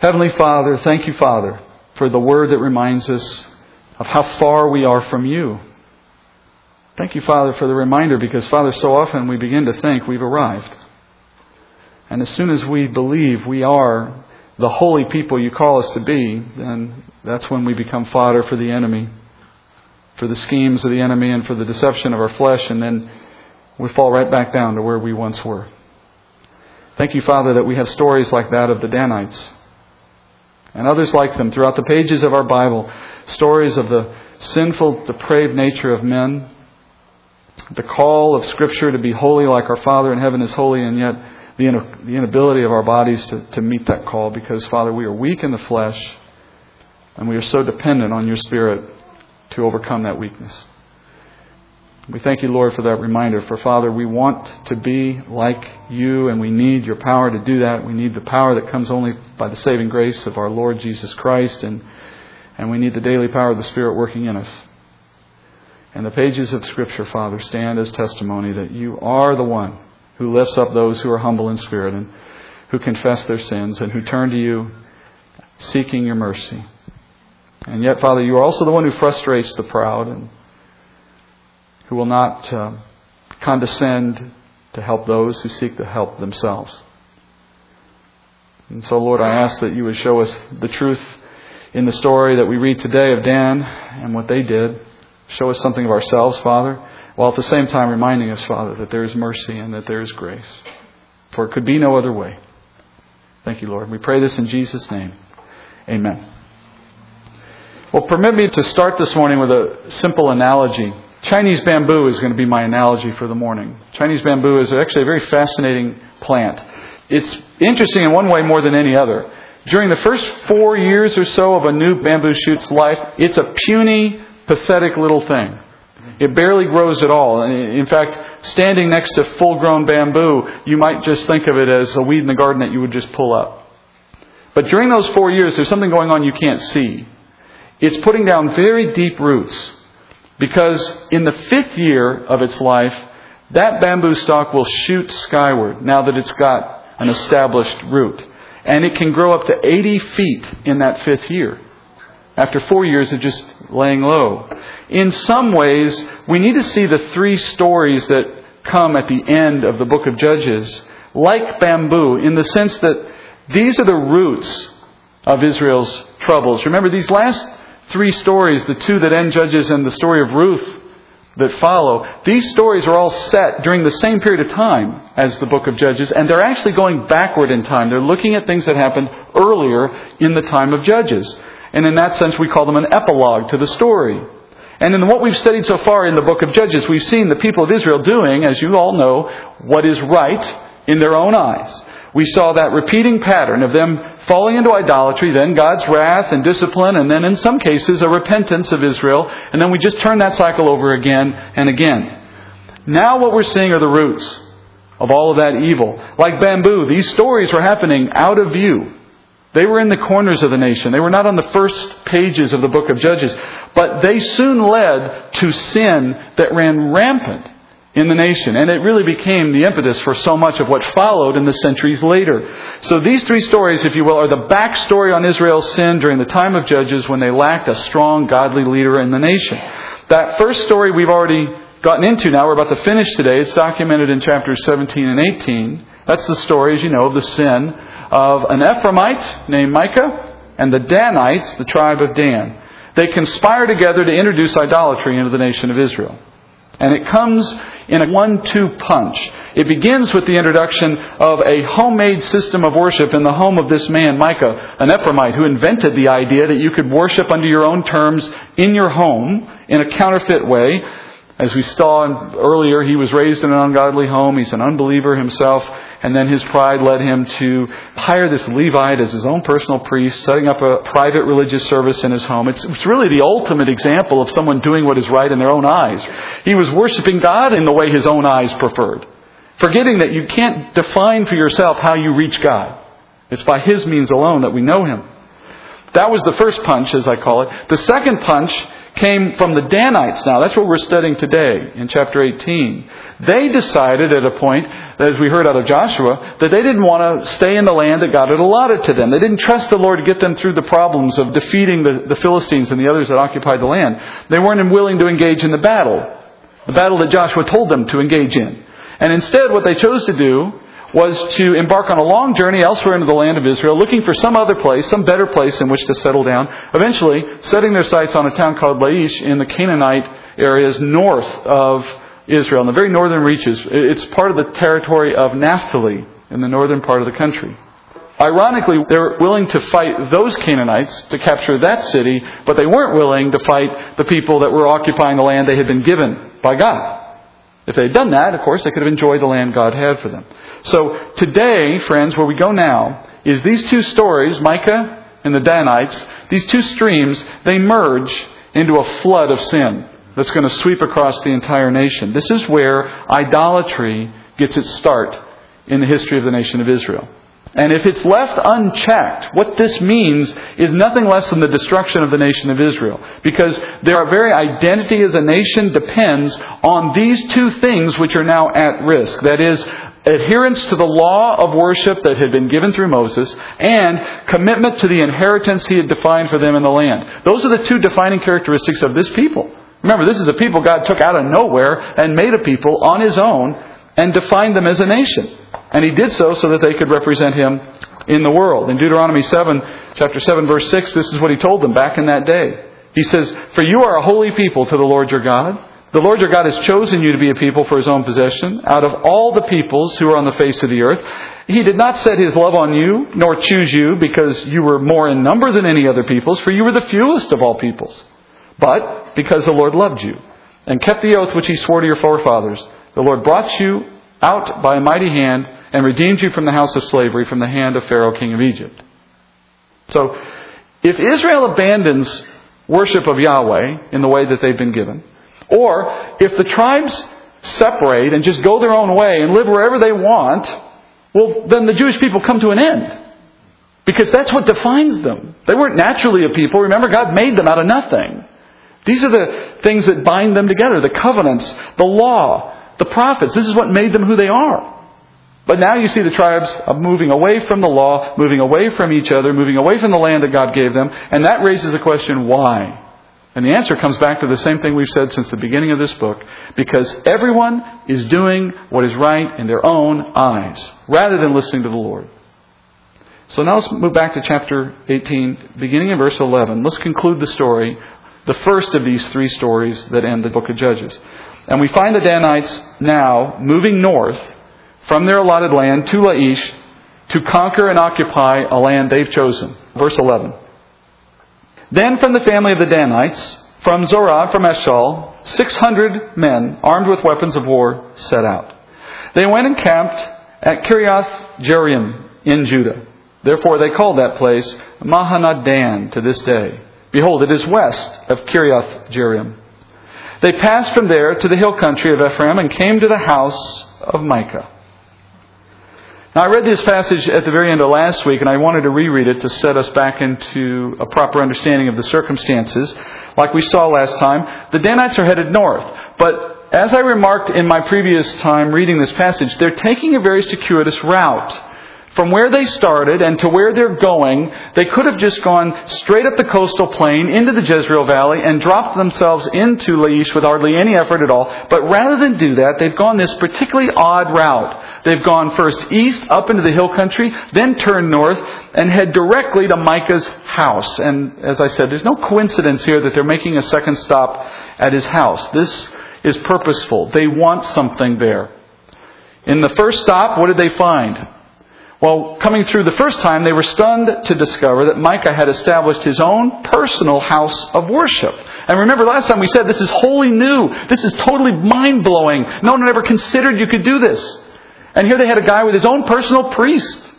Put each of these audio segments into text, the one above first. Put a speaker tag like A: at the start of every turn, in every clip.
A: Heavenly Father, thank you, Father, for the word that reminds us of how far we are from you. Thank you, Father, for the reminder because, Father, so often we begin to think we've arrived. And as soon as we believe we are the holy people you call us to be, then that's when we become fodder for the enemy, for the schemes of the enemy and for the deception of our flesh, and then we fall right back down to where we once were. Thank you, Father, that we have stories like that of the Danites and others like them throughout the pages of our Bible. Stories of the sinful, depraved nature of men, the call of Scripture to be holy like our Father in heaven is holy, and yet the inability of our bodies to, to meet that call because, Father, we are weak in the flesh and we are so dependent on your Spirit to overcome that weakness. We thank you, Lord, for that reminder. For Father, we want to be like you, and we need your power to do that. We need the power that comes only by the saving grace of our Lord Jesus Christ, and, and we need the daily power of the Spirit working in us. And the pages of Scripture, Father, stand as testimony that you are the one who lifts up those who are humble in spirit and who confess their sins and who turn to you seeking your mercy. And yet, Father, you are also the one who frustrates the proud and who will not uh, condescend to help those who seek to help themselves. And so, Lord, I ask that you would show us the truth in the story that we read today of Dan and what they did. Show us something of ourselves, Father, while at the same time reminding us, Father, that there is mercy and that there is grace. For it could be no other way. Thank you, Lord. We pray this in Jesus' name. Amen. Well, permit me to start this morning with a simple analogy. Chinese bamboo is going to be my analogy for the morning. Chinese bamboo is actually a very fascinating plant. It's interesting in one way more than any other. During the first four years or so of a new bamboo shoot's life, it's a puny, pathetic little thing. It barely grows at all. In fact, standing next to full grown bamboo, you might just think of it as a weed in the garden that you would just pull up. But during those four years, there's something going on you can't see. It's putting down very deep roots. Because in the fifth year of its life, that bamboo stalk will shoot skyward now that it's got an established root. And it can grow up to 80 feet in that fifth year. After four years of just laying low. In some ways, we need to see the three stories that come at the end of the book of Judges like bamboo in the sense that these are the roots of Israel's troubles. Remember, these last three stories, the two that end Judges and the story of Ruth that follow, these stories are all set during the same period of time as the book of Judges, and they're actually going backward in time. They're looking at things that happened earlier in the time of Judges. And in that sense, we call them an epilogue to the story. And in what we've studied so far in the book of Judges, we've seen the people of Israel doing, as you all know, what is right in their own eyes. We saw that repeating pattern of them falling into idolatry, then God's wrath and discipline, and then in some cases a repentance of Israel, and then we just turn that cycle over again and again. Now what we're seeing are the roots of all of that evil. Like bamboo, these stories were happening out of view. They were in the corners of the nation. They were not on the first pages of the book of Judges. But they soon led to sin that ran rampant in the nation. And it really became the impetus for so much of what followed in the centuries later. So these three stories, if you will, are the backstory on Israel's sin during the time of Judges when they lacked a strong, godly leader in the nation. That first story we've already gotten into now. We're about to finish today. It's documented in chapters 17 and 18. That's the story, as you know, of the sin of an Ephraimite named Micah and the Danites, the tribe of Dan. They conspire together to introduce idolatry into the nation of Israel. And it comes in a one two punch. It begins with the introduction of a homemade system of worship in the home of this man, Micah, an Ephraimite, who invented the idea that you could worship under your own terms in your home in a counterfeit way. As we saw earlier, he was raised in an ungodly home. He's an unbeliever himself. And then his pride led him to hire this Levite as his own personal priest, setting up a private religious service in his home. It's, it's really the ultimate example of someone doing what is right in their own eyes. He was worshiping God in the way his own eyes preferred, forgetting that you can't define for yourself how you reach God. It's by his means alone that we know him. That was the first punch, as I call it. The second punch came from the Danites now. That's what we're studying today in chapter 18. They decided at a point, as we heard out of Joshua, that they didn't want to stay in the land that God had allotted to them. They didn't trust the Lord to get them through the problems of defeating the, the Philistines and the others that occupied the land. They weren't willing to engage in the battle, the battle that Joshua told them to engage in. And instead, what they chose to do was to embark on a long journey elsewhere into the land of Israel, looking for some other place, some better place in which to settle down, eventually setting their sights on a town called Laish in the Canaanite areas north of Israel, in the very northern reaches. It's part of the territory of Naphtali in the northern part of the country. Ironically, they were willing to fight those Canaanites to capture that city, but they weren't willing to fight the people that were occupying the land they had been given by God. If they had done that, of course, they could have enjoyed the land God had for them. So today, friends, where we go now is these two stories, Micah and the Danites, these two streams, they merge into a flood of sin that's going to sweep across the entire nation. This is where idolatry gets its start in the history of the nation of Israel. And if it's left unchecked, what this means is nothing less than the destruction of the nation of Israel. Because their very identity as a nation depends on these two things which are now at risk. That is, adherence to the law of worship that had been given through Moses, and commitment to the inheritance he had defined for them in the land. Those are the two defining characteristics of this people. Remember, this is a people God took out of nowhere and made a people on his own and defined them as a nation. And he did so so that they could represent him in the world. In Deuteronomy 7, chapter 7, verse 6, this is what he told them back in that day. He says, For you are a holy people to the Lord your God. The Lord your God has chosen you to be a people for his own possession out of all the peoples who are on the face of the earth. He did not set his love on you, nor choose you because you were more in number than any other peoples, for you were the fewest of all peoples. But because the Lord loved you and kept the oath which he swore to your forefathers, the Lord brought you out by a mighty hand and redeemed you from the house of slavery, from the hand of Pharaoh, king of Egypt. So, if Israel abandons worship of Yahweh in the way that they've been given, or if the tribes separate and just go their own way and live wherever they want, well, then the Jewish people come to an end. Because that's what defines them. They weren't naturally a people. Remember, God made them out of nothing. These are the things that bind them together the covenants, the law, the prophets. This is what made them who they are. But now you see the tribes moving away from the law, moving away from each other, moving away from the land that God gave them, and that raises the question why? And the answer comes back to the same thing we've said since the beginning of this book because everyone is doing what is right in their own eyes rather than listening to the Lord. So now let's move back to chapter 18, beginning in verse 11. Let's conclude the story, the first of these three stories that end the book of Judges. And we find the Danites now moving north from their allotted land to Laish to conquer and occupy a land they've chosen. Verse 11. Then from the family of the Danites, from Zorah, from Eshtaol, 600 men armed with weapons of war set out. They went and camped at Kiriath Jearim in Judah. Therefore they called that place Mahaneh-dan to this day. Behold, it is west of Kiriath Jearim. They passed from there to the hill country of Ephraim and came to the house of Micah. Now, I read this passage at the very end of last week, and I wanted to reread it to set us back into a proper understanding of the circumstances. Like we saw last time, the Danites are headed north. But as I remarked in my previous time reading this passage, they're taking a very circuitous route from where they started and to where they're going, they could have just gone straight up the coastal plain into the Jezreel Valley and dropped themselves into Laish with hardly any effort at all. But rather than do that, they've gone this particularly odd route. They've gone first east up into the hill country, then turn north and head directly to Micah's house. And as I said, there's no coincidence here that they're making a second stop at his house. This is purposeful. They want something there. In the first stop, what did they find? Well, coming through the first time, they were stunned to discover that Micah had established his own personal house of worship. And remember, last time we said this is wholly new. This is totally mind blowing. No one had ever considered you could do this. And here they had a guy with his own personal priest.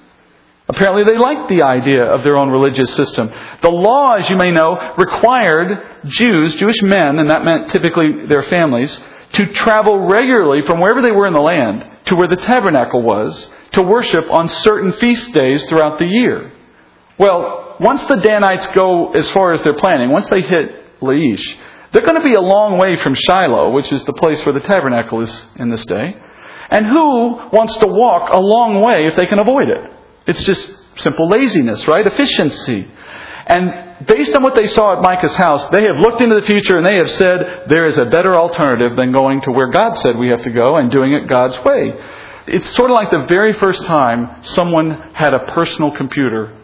A: Apparently, they liked the idea of their own religious system. The law, as you may know, required Jews, Jewish men, and that meant typically their families, to travel regularly from wherever they were in the land to where the tabernacle was to worship on certain feast days throughout the year. Well, once the Danites go as far as they're planning, once they hit Laish, They're going to be a long way from Shiloh, which is the place where the tabernacle is in this day. And who wants to walk a long way if they can avoid it? It's just simple laziness, right? Efficiency. And based on what they saw at Micah's house, they have looked into the future and they have said there is a better alternative than going to where God said we have to go and doing it God's way. It's sort of like the very first time someone had a personal computer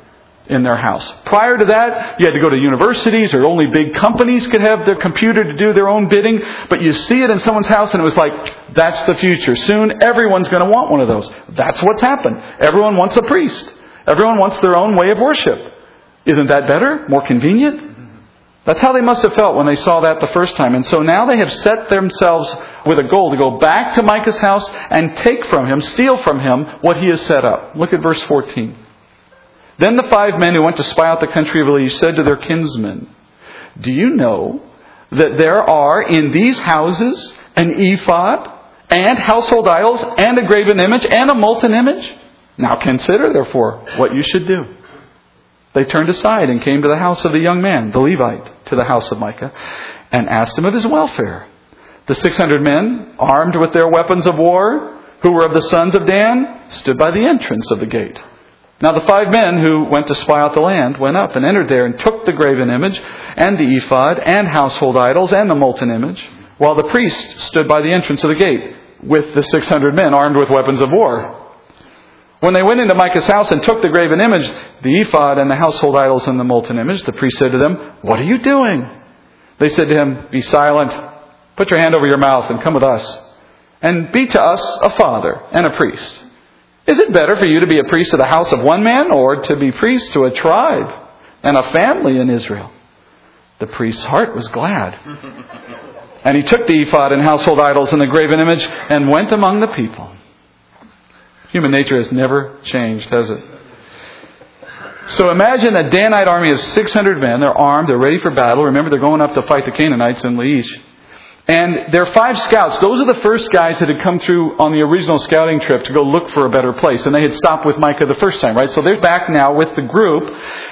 A: in their house. Prior to that, you had to go to universities or only big companies could have their computer to do their own bidding. But you see it in someone's house and it was like, that's the future. Soon everyone's going to want one of those. That's what's happened. Everyone wants a priest. Everyone wants their own way of worship. Isn't that better? More convenient? That's how they must have felt when they saw that the first time. And so now they have set themselves with a goal to go back to Micah's house and take from him, steal from him what he has set up. Look at verse 14. Then the five men who went to spy out the country of Laish said to their kinsmen, Do you know that there are in these houses an ephod and household idols and a graven image and a molten image? Now consider, therefore, what you should do. They turned aside and came to the house of the young man, the Levite, to the house of Micah, and asked him of his welfare. The six hundred men, armed with their weapons of war, who were of the sons of Dan, stood by the entrance of the gate. Now the five men who went to spy out the land went up and entered there and took the graven image and the ephod and household idols and the molten image, while the priest stood by the entrance of the gate with the six hundred men armed with weapons of war. When they went into Micah's house and took the graven image, the ephod and the household idols and the molten image, the priest said to them, What are you doing? They said to him, Be silent, put your hand over your mouth and come with us, and be to us a father and a priest. Is it better for you to be a priest to the house of one man or to be priest to a tribe and a family in Israel? The priest's heart was glad. And he took the ephod and household idols and the graven image and went among the people. Human nature has never changed, has it? So imagine a Danite army of 600 men. They're armed. They're ready for battle. Remember, they're going up to fight the Canaanites in Laish. And there are five scouts. Those are the first guys that had come through on the original scouting trip to go look for a better place. And they had stopped with Micah the first time, right? So they're back now with the group.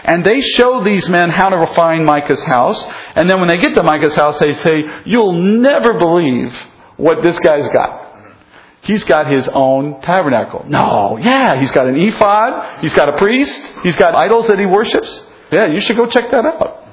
A: And they show these men how to find Micah's house. And then when they get to Micah's house, they say, You'll never believe what this guy's got. He's got his own tabernacle. No, yeah, he's got an ephod. He's got a priest. He's got idols that he worships. Yeah, you should go check that out.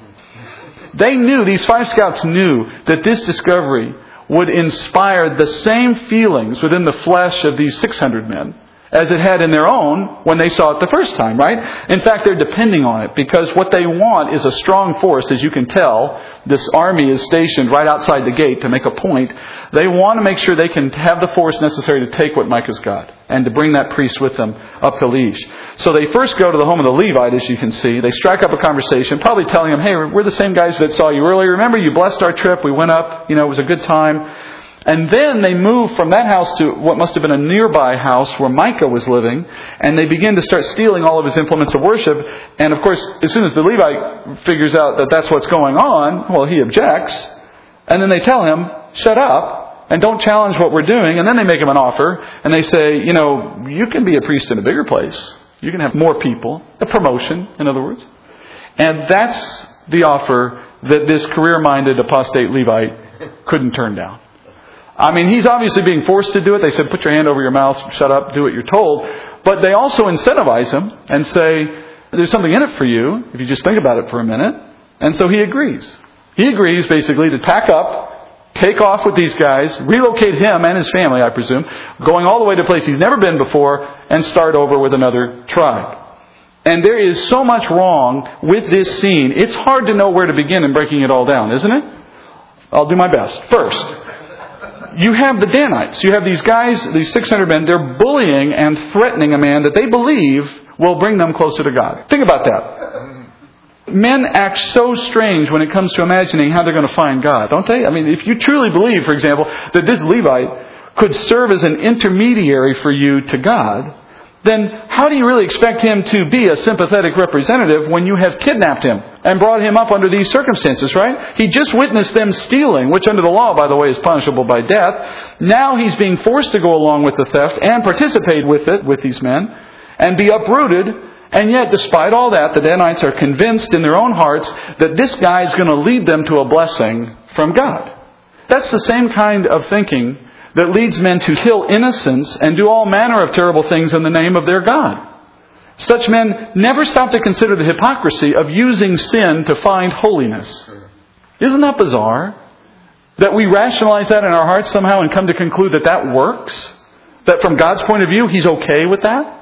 A: They knew, these five scouts knew that this discovery would inspire the same feelings within the flesh of these 600 men as it had in their own when they saw it the first time, right? In fact, they're depending on it because what they want is a strong force, as you can tell. This army is stationed right outside the gate to make a point. They want to make sure they can have the force necessary to take what Micah's got and to bring that priest with them up to Laish. So they first go to the home of the Levite, as you can see. They strike up a conversation, probably telling him, hey, we're the same guys that saw you earlier. Remember, you blessed our trip. We went up. You know, it was a good time. And then they move from that house to what must have been a nearby house where Micah was living, and they begin to start stealing all of his implements of worship. And of course, as soon as the Levite figures out that that's what's going on, well, he objects. And then they tell him, shut up, and don't challenge what we're doing. And then they make him an offer, and they say, you know, you can be a priest in a bigger place. You can have more people, a promotion, in other words. And that's the offer that this career minded apostate Levite couldn't turn down. I mean, he's obviously being forced to do it. They said, put your hand over your mouth, shut up, do what you're told. But they also incentivize him and say, there's something in it for you if you just think about it for a minute. And so he agrees. He agrees basically to pack up, take off with these guys, relocate him and his family, I presume, going all the way to a place he's never been before, and start over with another tribe. And there is so much wrong with this scene, it's hard to know where to begin in breaking it all down, isn't it? I'll do my best. First, you have the Danites. You have these guys, these 600 men, they're bullying and threatening a man that they believe will bring them closer to God. Think about that. Men act so strange when it comes to imagining how they're going to find God, don't they? I mean, if you truly believe, for example, that this Levite could serve as an intermediary for you to God, then how do you really expect him to be a sympathetic representative when you have kidnapped him and brought him up under these circumstances, right? He just witnessed them stealing, which under the law, by the way, is punishable by death. Now he's being forced to go along with the theft and participate with it, with these men, and be uprooted. And yet, despite all that, the Danites are convinced in their own hearts that this guy is going to lead them to a blessing from God. That's the same kind of thinking that leads men to kill innocents and do all manner of terrible things in the name of their God. Such men never stop to consider the hypocrisy of using sin to find holiness. Isn't that bizarre? That we rationalize that in our hearts somehow and come to conclude that that works? That from God's point of view, He's okay with that?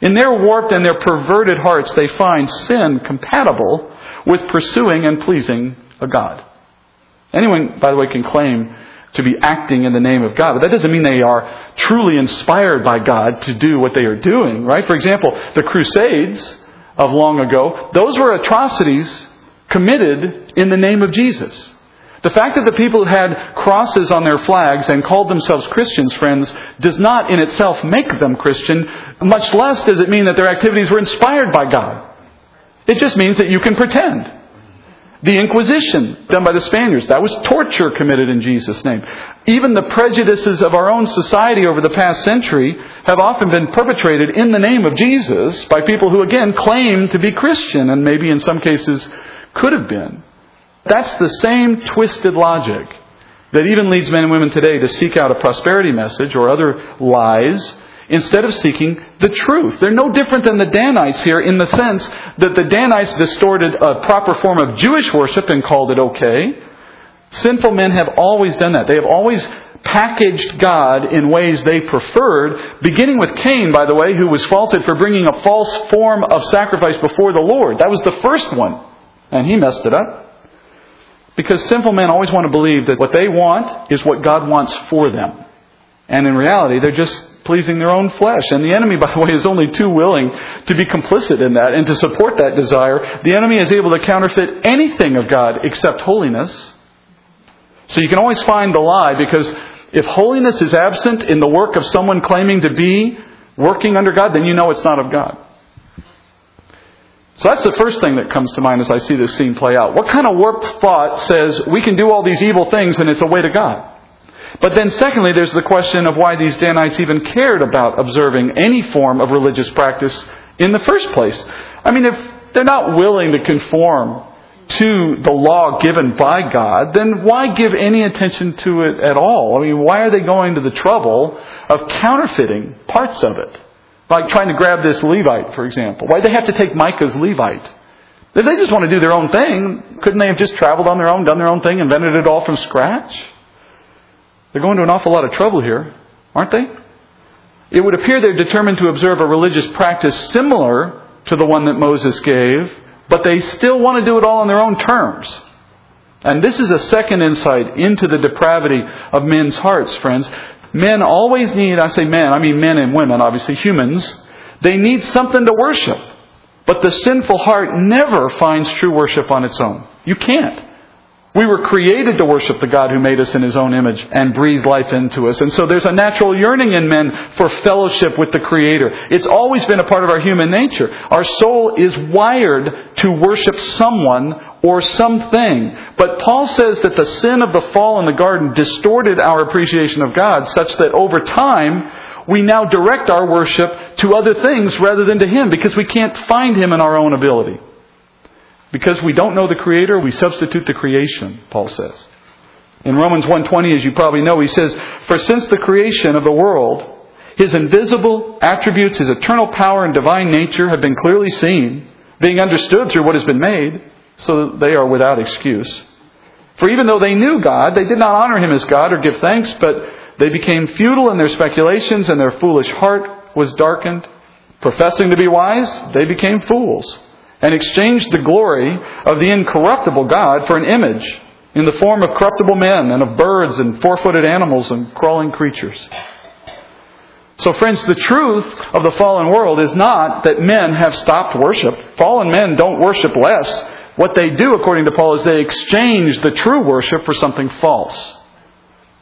A: In their warped and their perverted hearts, they find sin compatible with pursuing and pleasing a God. Anyone, by the way, can claim to be acting in the name of God. But that doesn't mean they are truly inspired by God to do what they are doing, right? For example, the Crusades of long ago, those were atrocities committed in the name of Jesus. The fact that the people had crosses on their flags and called themselves Christians, friends, does not in itself make them Christian, much less does it mean that their activities were inspired by God. It just means that you can pretend. The Inquisition done by the Spaniards, that was torture committed in Jesus' name. Even the prejudices of our own society over the past century have often been perpetrated in the name of Jesus by people who, again, claim to be Christian and maybe in some cases could have been. That's the same twisted logic that even leads men and women today to seek out a prosperity message or other lies instead of seeking the truth. They're no different than the Danites here in the sense that the Danites distorted a proper form of Jewish worship and called it okay. Sinful men have always done that. They have always packaged God in ways they preferred, beginning with Cain, by the way, who was faulted for bringing a false form of sacrifice before the Lord. That was the first one, and he messed it up. Because sinful men always want to believe that what they want is what God wants for them. And in reality, they're just pleasing their own flesh. And the enemy, by the way, is only too willing to be complicit in that and to support that desire. The enemy is able to counterfeit anything of God except holiness. So you can always find the lie because if holiness is absent in the work of someone claiming to be working under God, then you know it's not of God. So that's the first thing that comes to mind as I see this scene play out. What kind of warped thought says we can do all these evil things and it's a way to God? But then, secondly, there's the question of why these Danites even cared about observing any form of religious practice in the first place. I mean, if they're not willing to conform to the law given by God, then why give any attention to it at all? I mean, why are they going to the trouble of counterfeiting parts of it? Like trying to grab this Levite, for example. Why do they have to take Micah's Levite? If they just want to do their own thing, couldn't they have just traveled on their own, done their own thing, invented it all from scratch? They're going to an awful lot of trouble here, aren't they? It would appear they're determined to observe a religious practice similar to the one that Moses gave, but they still want to do it all on their own terms. And this is a second insight into the depravity of men's hearts, friends. Men always need, I say men, I mean men and women, obviously humans, they need something to worship. But the sinful heart never finds true worship on its own. You can't. We were created to worship the God who made us in His own image and breathed life into us. And so there's a natural yearning in men for fellowship with the Creator. It's always been a part of our human nature. Our soul is wired to worship someone or something. But Paul says that the sin of the fall in the garden distorted our appreciation of God such that over time, we now direct our worship to other things rather than to Him because we can't find Him in our own ability. Because we don't know the creator, we substitute the creation, Paul says. In Romans 1:20 as you probably know, he says, "For since the creation of the world, his invisible attributes, his eternal power and divine nature have been clearly seen, being understood through what has been made, so that they are without excuse. For even though they knew God, they did not honor him as God or give thanks, but they became futile in their speculations and their foolish heart was darkened. Professing to be wise, they became fools and exchanged the glory of the incorruptible God for an image in the form of corruptible men and of birds and four footed animals and crawling creatures. So, friends, the truth of the fallen world is not that men have stopped worship. Fallen men don't worship less. What they do, according to Paul, is they exchange the true worship for something false.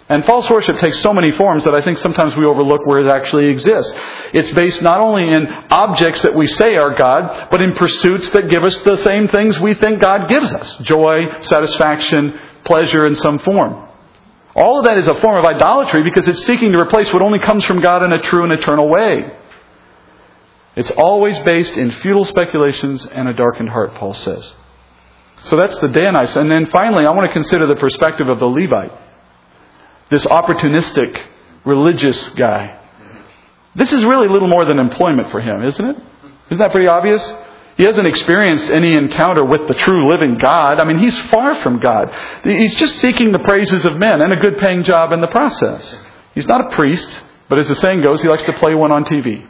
A: And false worship takes so many forms that I think sometimes we overlook where it actually exists. It's based not only in objects that we say are God, but in pursuits that give us the same things we think God gives us joy, satisfaction, pleasure in some form. All of that is a form of idolatry because it's seeking to replace what only comes from God in a true and eternal way. It's always based in futile speculations and a darkened heart, Paul says. So that's the Danites. And then finally, I want to consider the perspective of the Levite. This opportunistic religious guy. This is really little more than employment for him, isn't it? Isn't that pretty obvious? He hasn't experienced any encounter with the true living God. I mean, he's far from God. He's just seeking the praises of men and a good paying job in the process. He's not a priest, but as the saying goes, he likes to play one on TV.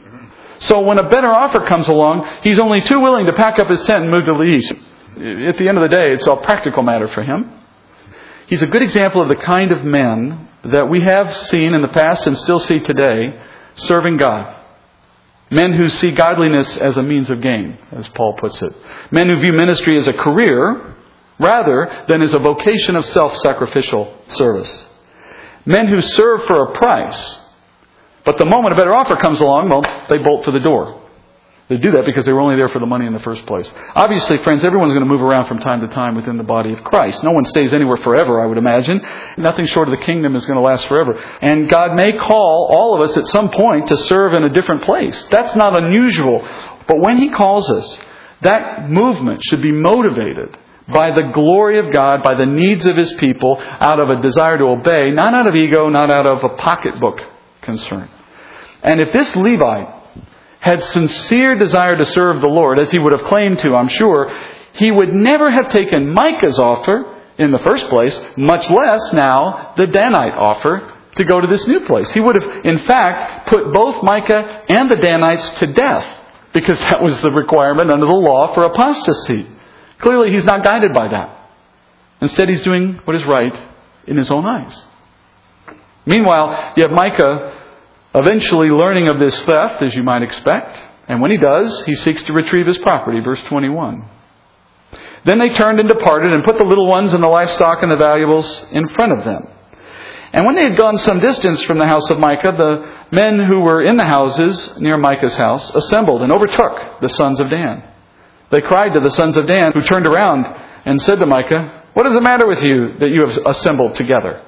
A: So when a better offer comes along, he's only too willing to pack up his tent and move to the east. At the end of the day, it's a practical matter for him. He's a good example of the kind of men that we have seen in the past and still see today serving God. Men who see godliness as a means of gain, as Paul puts it. Men who view ministry as a career rather than as a vocation of self sacrificial service. Men who serve for a price, but the moment a better offer comes along, well, they bolt for the door. They do that because they were only there for the money in the first place. Obviously, friends, everyone's going to move around from time to time within the body of Christ. No one stays anywhere forever, I would imagine. Nothing short of the kingdom is going to last forever. And God may call all of us at some point to serve in a different place. That's not unusual. But when He calls us, that movement should be motivated by the glory of God, by the needs of His people, out of a desire to obey, not out of ego, not out of a pocketbook concern. And if this Levite had sincere desire to serve the Lord, as he would have claimed to, I'm sure, he would never have taken Micah's offer in the first place, much less now the Danite offer to go to this new place. He would have, in fact, put both Micah and the Danites to death because that was the requirement under the law for apostasy. Clearly, he's not guided by that. Instead, he's doing what is right in his own eyes. Meanwhile, you have Micah eventually learning of this theft, as you might expect. And when he does, he seeks to retrieve his property. Verse 21. Then they turned and departed and put the little ones and the livestock and the valuables in front of them. And when they had gone some distance from the house of Micah, the men who were in the houses near Micah's house assembled and overtook the sons of Dan. They cried to the sons of Dan, who turned around and said to Micah, What is the matter with you that you have assembled together?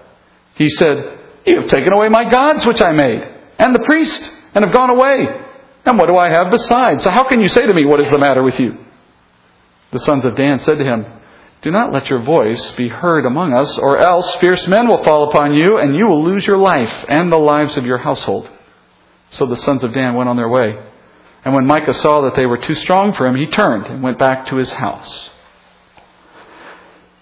A: He said, You have taken away my gods which I made and the priest and have gone away. And what do I have besides? So how can you say to me, What is the matter with you? The sons of Dan said to him, Do not let your voice be heard among us, or else fierce men will fall upon you, and you will lose your life and the lives of your household. So the sons of Dan went on their way. And when Micah saw that they were too strong for him, he turned and went back to his house.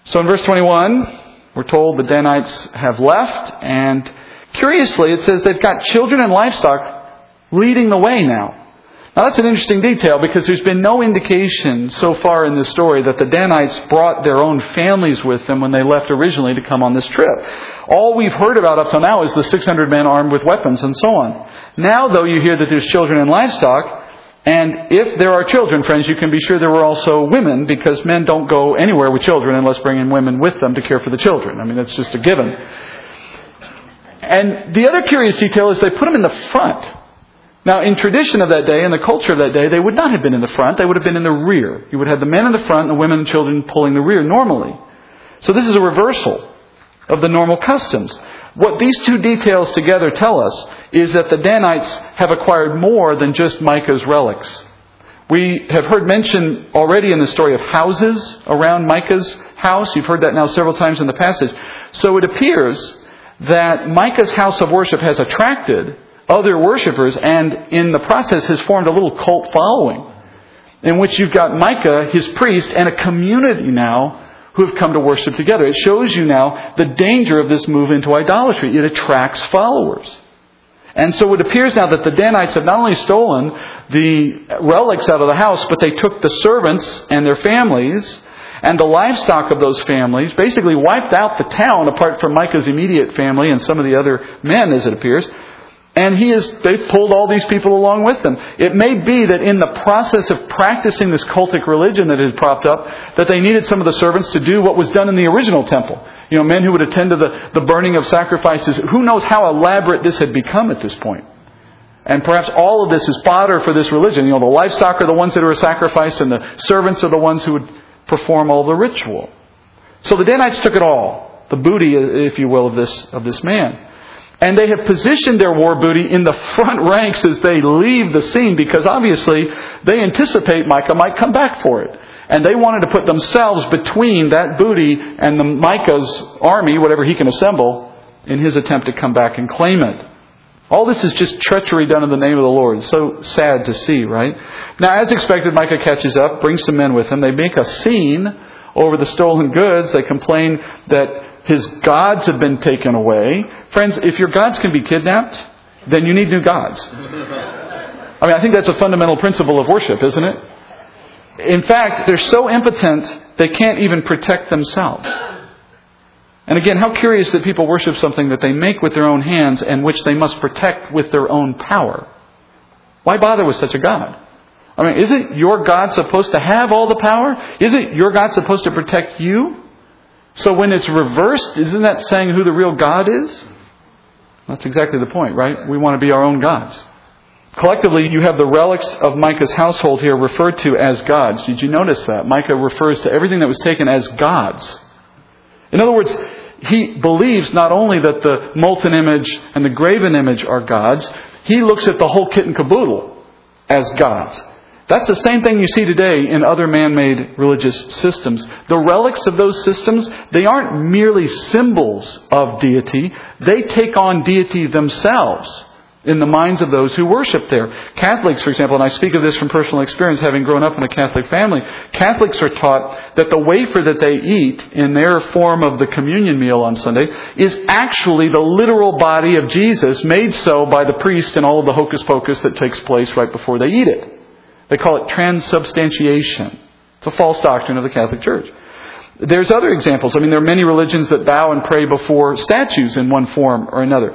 A: So in verse 21, we're told the Danites have left, and Curiously, it says they've got children and livestock leading the way now. Now that's an interesting detail because there's been no indication so far in this story that the Danites brought their own families with them when they left originally to come on this trip. All we've heard about up to now is the 600 men armed with weapons and so on. Now though you hear that there's children and livestock, and if there are children, friends, you can be sure there were also women because men don't go anywhere with children unless bringing women with them to care for the children. I mean, that's just a given. And the other curious detail is they put them in the front. Now, in tradition of that day, in the culture of that day, they would not have been in the front, they would have been in the rear. You would have the men in the front and the women and children pulling the rear normally. So this is a reversal of the normal customs. What these two details together tell us is that the Danites have acquired more than just Micah's relics. We have heard mention already in the story of houses around Micah's house. You've heard that now several times in the passage. So it appears that Micah's house of worship has attracted other worshippers and in the process has formed a little cult following in which you've got Micah, his priest, and a community now who have come to worship together. It shows you now the danger of this move into idolatry. It attracts followers. And so it appears now that the Danites have not only stolen the relics out of the house, but they took the servants and their families and the livestock of those families, basically wiped out the town apart from Micah's immediate family and some of the other men, as it appears. And he is, they've pulled all these people along with them. It may be that in the process of practicing this cultic religion that had propped up, that they needed some of the servants to do what was done in the original temple. You know, men who would attend to the, the burning of sacrifices. Who knows how elaborate this had become at this point. And perhaps all of this is fodder for this religion. You know, the livestock are the ones that are sacrificed and the servants are the ones who would perform all the ritual. So the Danites took it all, the booty, if you will, of this, of this man. And they have positioned their war booty in the front ranks as they leave the scene because obviously they anticipate Micah might come back for it. And they wanted to put themselves between that booty and the Micah's army, whatever he can assemble, in his attempt to come back and claim it. All this is just treachery done in the name of the Lord. It's So sad to see, right? Now, as expected, Micah catches up, brings some men with him. They make a scene over the stolen goods. They complain that his gods have been taken away. Friends, if your gods can be kidnapped, then you need new gods. I mean, I think that's a fundamental principle of worship, isn't it? In fact, they're so impotent, they can't even protect themselves. And again, how curious that people worship something that they make with their own hands and which they must protect with their own power. Why bother with such a God? I mean, isn't your God supposed to have all the power? Isn't your God supposed to protect you? So when it's reversed, isn't that saying who the real God is? That's exactly the point, right? We want to be our own gods. Collectively, you have the relics of Micah's household here referred to as gods. Did you notice that? Micah refers to everything that was taken as gods. In other words, he believes not only that the molten image and the graven image are gods, he looks at the whole kit and caboodle as gods. That's the same thing you see today in other man-made religious systems. The relics of those systems, they aren't merely symbols of deity, they take on deity themselves in the minds of those who worship there. Catholics, for example, and I speak of this from personal experience, having grown up in a Catholic family, Catholics are taught that the wafer that they eat in their form of the communion meal on Sunday is actually the literal body of Jesus made so by the priest and all of the hocus pocus that takes place right before they eat it. They call it transubstantiation. It's a false doctrine of the Catholic Church. There's other examples. I mean, there are many religions that bow and pray before statues in one form or another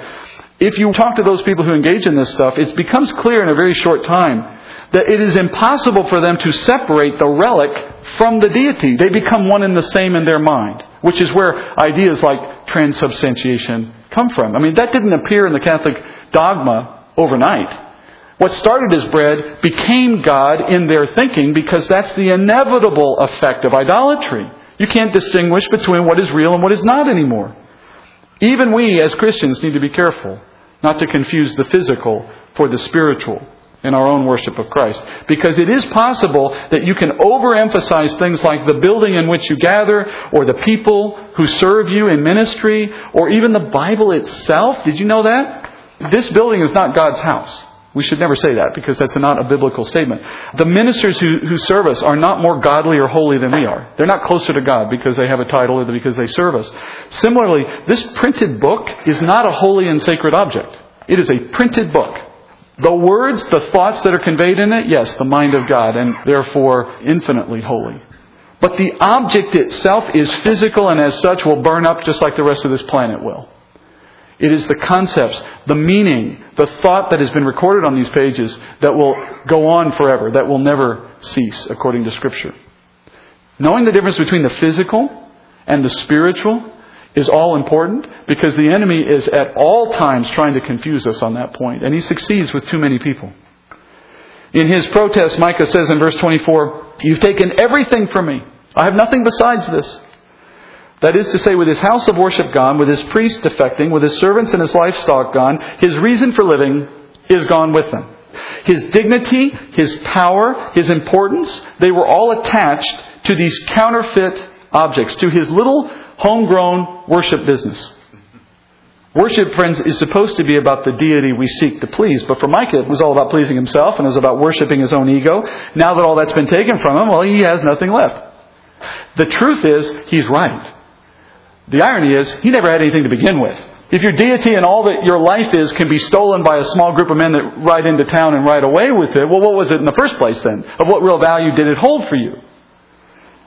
A: if you talk to those people who engage in this stuff, it becomes clear in a very short time that it is impossible for them to separate the relic from the deity. They become one and the same in their mind, which is where ideas like transubstantiation come from. I mean, that didn't appear in the Catholic dogma overnight. What started as bread became God in their thinking because that's the inevitable effect of idolatry. You can't distinguish between what is real and what is not anymore. Even we as Christians need to be careful not to confuse the physical for the spiritual in our own worship of Christ. Because it is possible that you can overemphasize things like the building in which you gather, or the people who serve you in ministry, or even the Bible itself. Did you know that? This building is not God's house. We should never say that because that's not a biblical statement. The ministers who, who serve us are not more godly or holy than we are. They're not closer to God because they have a title or because they serve us. Similarly, this printed book is not a holy and sacred object. It is a printed book. The words, the thoughts that are conveyed in it, yes, the mind of God, and therefore infinitely holy. But the object itself is physical and as such will burn up just like the rest of this planet will. It is the concepts, the meaning, the thought that has been recorded on these pages that will go on forever, that will never cease, according to Scripture. Knowing the difference between the physical and the spiritual is all important because the enemy is at all times trying to confuse us on that point, and he succeeds with too many people. In his protest, Micah says in verse 24, You've taken everything from me. I have nothing besides this. That is to say, with his house of worship gone, with his priests defecting, with his servants and his livestock gone, his reason for living is gone with them. His dignity, his power, his importance, they were all attached to these counterfeit objects, to his little homegrown worship business. Worship, friends, is supposed to be about the deity we seek to please. But for Micah, it was all about pleasing himself and it was about worshiping his own ego. Now that all that's been taken from him, well, he has nothing left. The truth is, he's right. The irony is, he never had anything to begin with. If your deity and all that your life is can be stolen by a small group of men that ride into town and ride away with it, well, what was it in the first place then? Of what real value did it hold for you?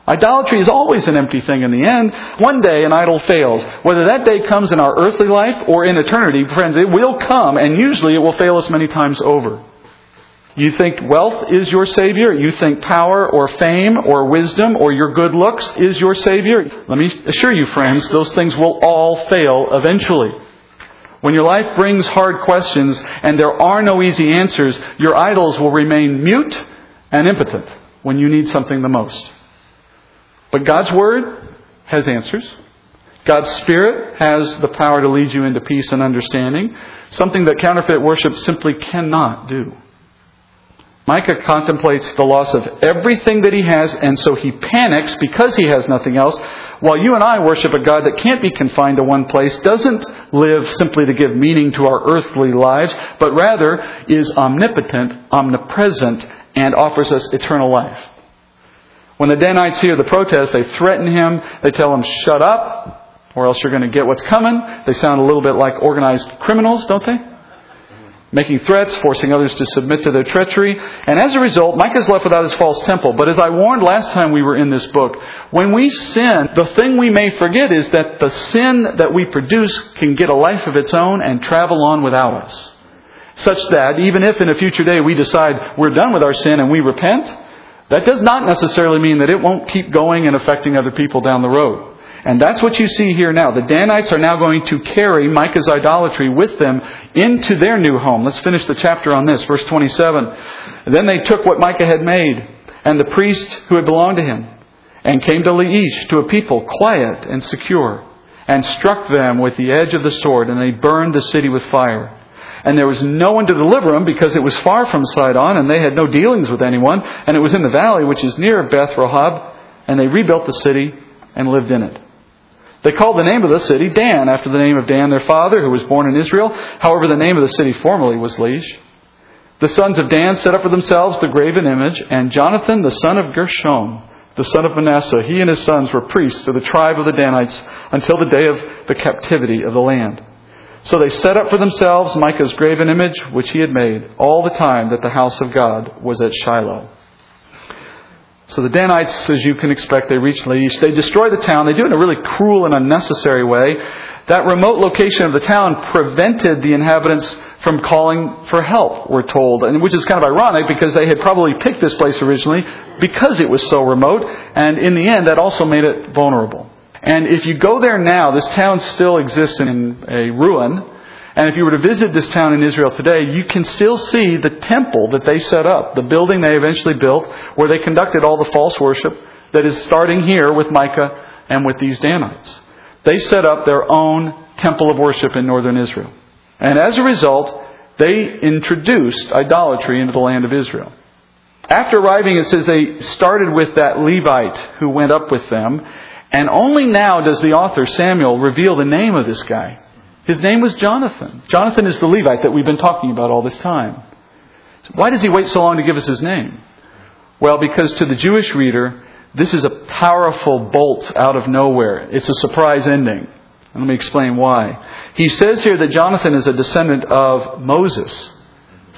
A: Idolatry is always an empty thing in the end. One day an idol fails. Whether that day comes in our earthly life or in eternity, friends, it will come, and usually it will fail us many times over. You think wealth is your Savior. You think power or fame or wisdom or your good looks is your Savior. Let me assure you, friends, those things will all fail eventually. When your life brings hard questions and there are no easy answers, your idols will remain mute and impotent when you need something the most. But God's Word has answers. God's Spirit has the power to lead you into peace and understanding, something that counterfeit worship simply cannot do. Micah contemplates the loss of everything that he has, and so he panics because he has nothing else, while you and I worship a God that can't be confined to one place, doesn't live simply to give meaning to our earthly lives, but rather is omnipotent, omnipresent, and offers us eternal life. When the Danites hear the protest, they threaten him, they tell him, shut up, or else you're going to get what's coming. They sound a little bit like organized criminals, don't they? Making threats, forcing others to submit to their treachery. And as a result, Micah is left without his false temple. But as I warned last time we were in this book, when we sin, the thing we may forget is that the sin that we produce can get a life of its own and travel on without us. Such that even if in a future day we decide we're done with our sin and we repent, that does not necessarily mean that it won't keep going and affecting other people down the road. And that's what you see here now. The Danites are now going to carry Micah's idolatry with them into their new home. Let's finish the chapter on this, verse 27. Then they took what Micah had made, and the priest who had belonged to him, and came to Laish, to a people quiet and secure, and struck them with the edge of the sword, and they burned the city with fire. And there was no one to deliver them because it was far from Sidon, and they had no dealings with anyone, and it was in the valley which is near Beth Rehob, and they rebuilt the city and lived in it. They called the name of the city Dan, after the name of Dan, their father, who was born in Israel. However, the name of the city formerly was Laish. The sons of Dan set up for themselves the graven image, and Jonathan, the son of Gershom, the son of Manasseh, he and his sons were priests of the tribe of the Danites until the day of the captivity of the land. So they set up for themselves Micah's graven image, which he had made, all the time that the house of God was at Shiloh. So the Danites, as you can expect, they reach Laish. They destroy the town. They do it in a really cruel and unnecessary way. That remote location of the town prevented the inhabitants from calling for help, we're told, and which is kind of ironic because they had probably picked this place originally because it was so remote, and in the end, that also made it vulnerable. And if you go there now, this town still exists in a ruin, and if you were to visit this town in Israel today, you can still see the temple that they set up, the building they eventually built, where they conducted all the false worship that is starting here with Micah and with these Danites. They set up their own temple of worship in northern Israel. And as a result, they introduced idolatry into the land of Israel. After arriving, it says they started with that Levite who went up with them, and only now does the author, Samuel, reveal the name of this guy. His name was Jonathan. Jonathan is the Levite that we've been talking about all this time. So why does he wait so long to give us his name? Well, because to the Jewish reader, this is a powerful bolt out of nowhere. It's a surprise ending. Let me explain why. He says here that Jonathan is a descendant of Moses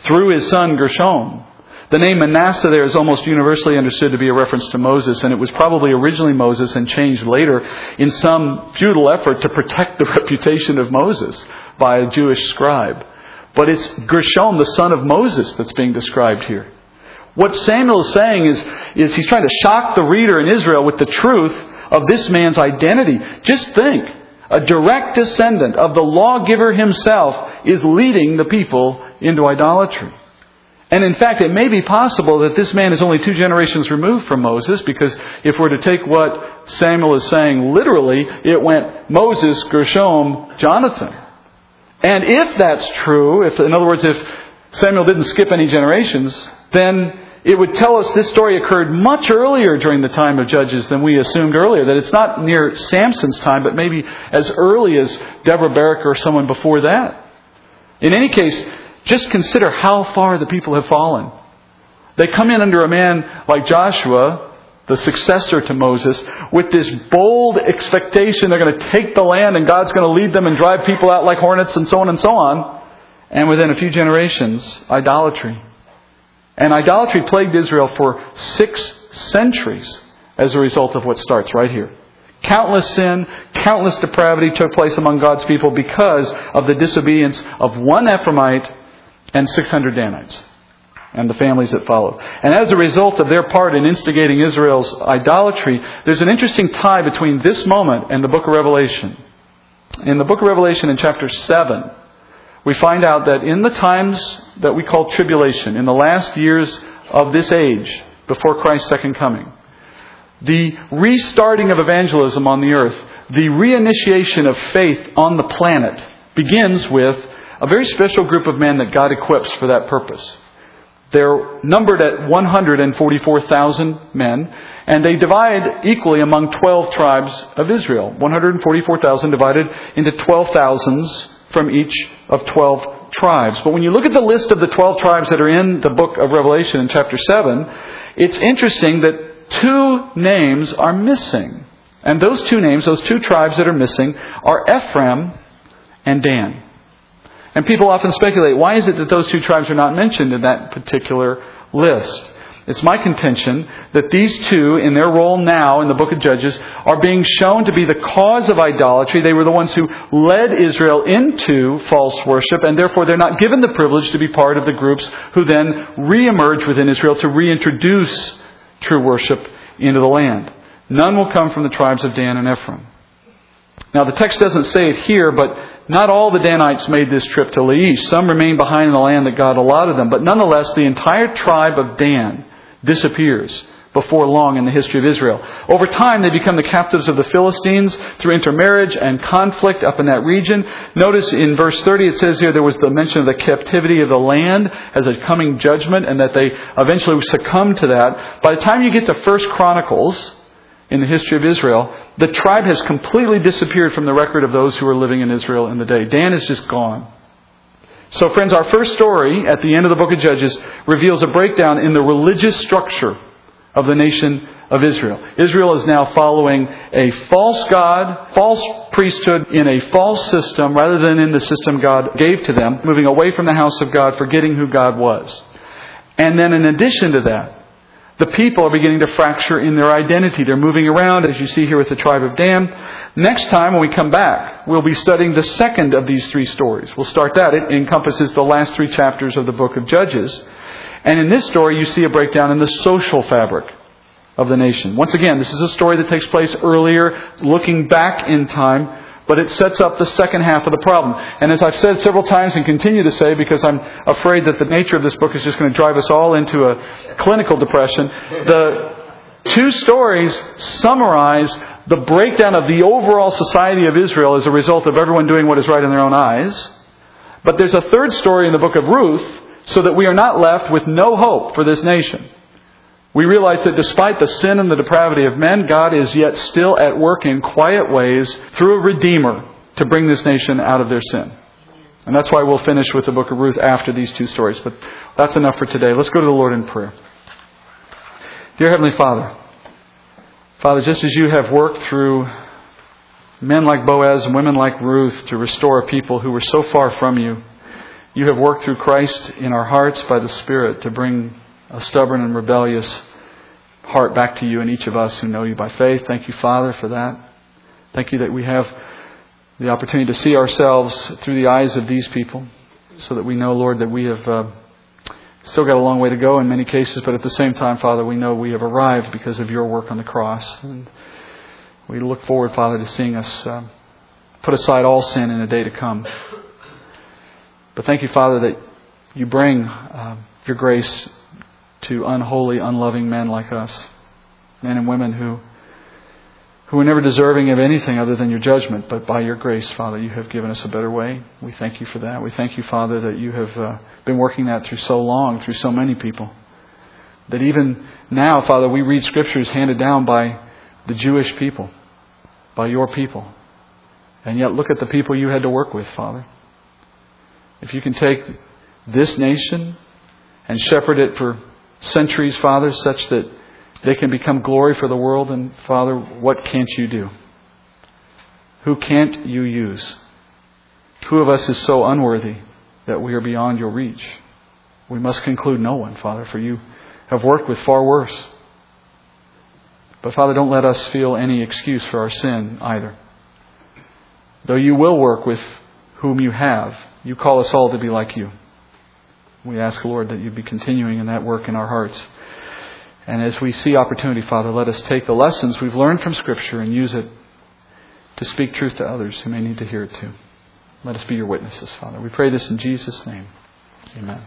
A: through his son Gershom. The name Manasseh there is almost universally understood to be a reference to Moses, and it was probably originally Moses and changed later in some futile effort to protect the reputation of Moses by a Jewish scribe. But it's Gershom, the son of Moses, that's being described here. What Samuel is saying is, is he's trying to shock the reader in Israel with the truth of this man's identity. Just think. A direct descendant of the lawgiver himself is leading the people into idolatry. And in fact, it may be possible that this man is only two generations removed from Moses, because if we're to take what Samuel is saying literally, it went Moses, Gershom, Jonathan. And if that's true, if, in other words, if Samuel didn't skip any generations, then it would tell us this story occurred much earlier during the time of Judges than we assumed earlier. That it's not near Samson's time, but maybe as early as Deborah Barak or someone before that. In any case, just consider how far the people have fallen. They come in under a man like Joshua, the successor to Moses, with this bold expectation they're going to take the land and God's going to lead them and drive people out like hornets and so on and so on. And within a few generations, idolatry. And idolatry plagued Israel for six centuries as a result of what starts right here. Countless sin, countless depravity took place among God's people because of the disobedience of one Ephraimite and 600 Danites and the families that followed. And as a result of their part in instigating Israel's idolatry, there's an interesting tie between this moment and the book of Revelation. In the book of Revelation, in chapter 7, we find out that in the times that we call tribulation, in the last years of this age, before Christ's second coming, the restarting of evangelism on the earth, the reinitiation of faith on the planet, begins with a very special group of men that God equips for that purpose. They're numbered at 144,000 men, and they divide equally among 12 tribes of Israel. 144,000 divided into 12,000s from each of 12 tribes. But when you look at the list of the 12 tribes that are in the book of Revelation in chapter 7, it's interesting that two names are missing. And those two names, those two tribes that are missing, are Ephraim and Dan. And people often speculate why is it that those two tribes are not mentioned in that particular list? It's my contention that these two, in their role now in the book of Judges, are being shown to be the cause of idolatry. They were the ones who led Israel into false worship, and therefore they're not given the privilege to be part of the groups who then reemerge within Israel to reintroduce true worship into the land. None will come from the tribes of Dan and Ephraim. Now, the text doesn't say it here, but not all the Danites made this trip to Laish. Some remained behind in the land that God allotted them. But nonetheless, the entire tribe of Dan disappears before long in the history of Israel. Over time, they become the captives of the Philistines through intermarriage and conflict up in that region. Notice in verse 30 it says here there was the mention of the captivity of the land as a coming judgment and that they eventually succumbed to that. By the time you get to First Chronicles, in the history of Israel, the tribe has completely disappeared from the record of those who were living in Israel in the day. Dan is just gone. So, friends, our first story at the end of the book of Judges reveals a breakdown in the religious structure of the nation of Israel. Israel is now following a false God, false priesthood in a false system rather than in the system God gave to them, moving away from the house of God, forgetting who God was. And then, in addition to that, the people are beginning to fracture in their identity. They're moving around, as you see here with the tribe of Dan. Next time, when we come back, we'll be studying the second of these three stories. We'll start that. It encompasses the last three chapters of the book of Judges. And in this story, you see a breakdown in the social fabric of the nation. Once again, this is a story that takes place earlier, looking back in time but it sets up the second half of the problem. And as I've said several times and continue to say, because I'm afraid that the nature of this book is just going to drive us all into a clinical depression, the two stories summarize the breakdown of the overall society of Israel as a result of everyone doing what is right in their own eyes. But there's a third story in the book of Ruth, so that we are not left with no hope for this nation. We realize that despite the sin and the depravity of men, God is yet still at work in quiet ways through a Redeemer to bring this nation out of their sin. And that's why we'll finish with the book of Ruth after these two stories. But that's enough for today. Let's go to the Lord in prayer. Dear Heavenly Father, Father, just as you have worked through men like Boaz and women like Ruth to restore a people who were so far from you, you have worked through Christ in our hearts by the Spirit to bring a stubborn and rebellious heart back to you and each of us who know you by faith. Thank you, Father, for that. Thank you that we have the opportunity to see ourselves through the eyes of these people so that we know, Lord, that we have uh, still got a long way to go in many cases, but at the same time, Father, we know we have arrived because of your work on the cross. And we look forward, Father, to seeing us uh, put aside all sin in a day to come. But thank you, Father, that you bring uh, your grace to unholy, unloving men like us, men and women who who are never deserving of anything other than your judgment, but by your grace, Father, you have given us a better way. We thank you for that. We thank you, Father, that you have uh, been working that through so long, through so many people. That even now, Father, we read scriptures handed down by the Jewish people, by your people. And yet, look at the people you had to work with, Father. If you can take this nation and shepherd it for centuries, Father, such that they can become glory for the world. And Father, what can't you do? Who can't you use? Who of us is so unworthy that we are beyond your reach? We must conclude no one, Father, for you have worked with far worse. But Father, don't let us feel any excuse for our sin either. Though you will work with whom you have, you call us all to be like you. We ask, Lord, that you be continuing in that work in our hearts. And as we see opportunity, Father, let us take the lessons we've learned from Scripture and use it to speak truth to others who may need to hear it too. Let us be your witnesses, Father. We pray this in Jesus' name. Amen.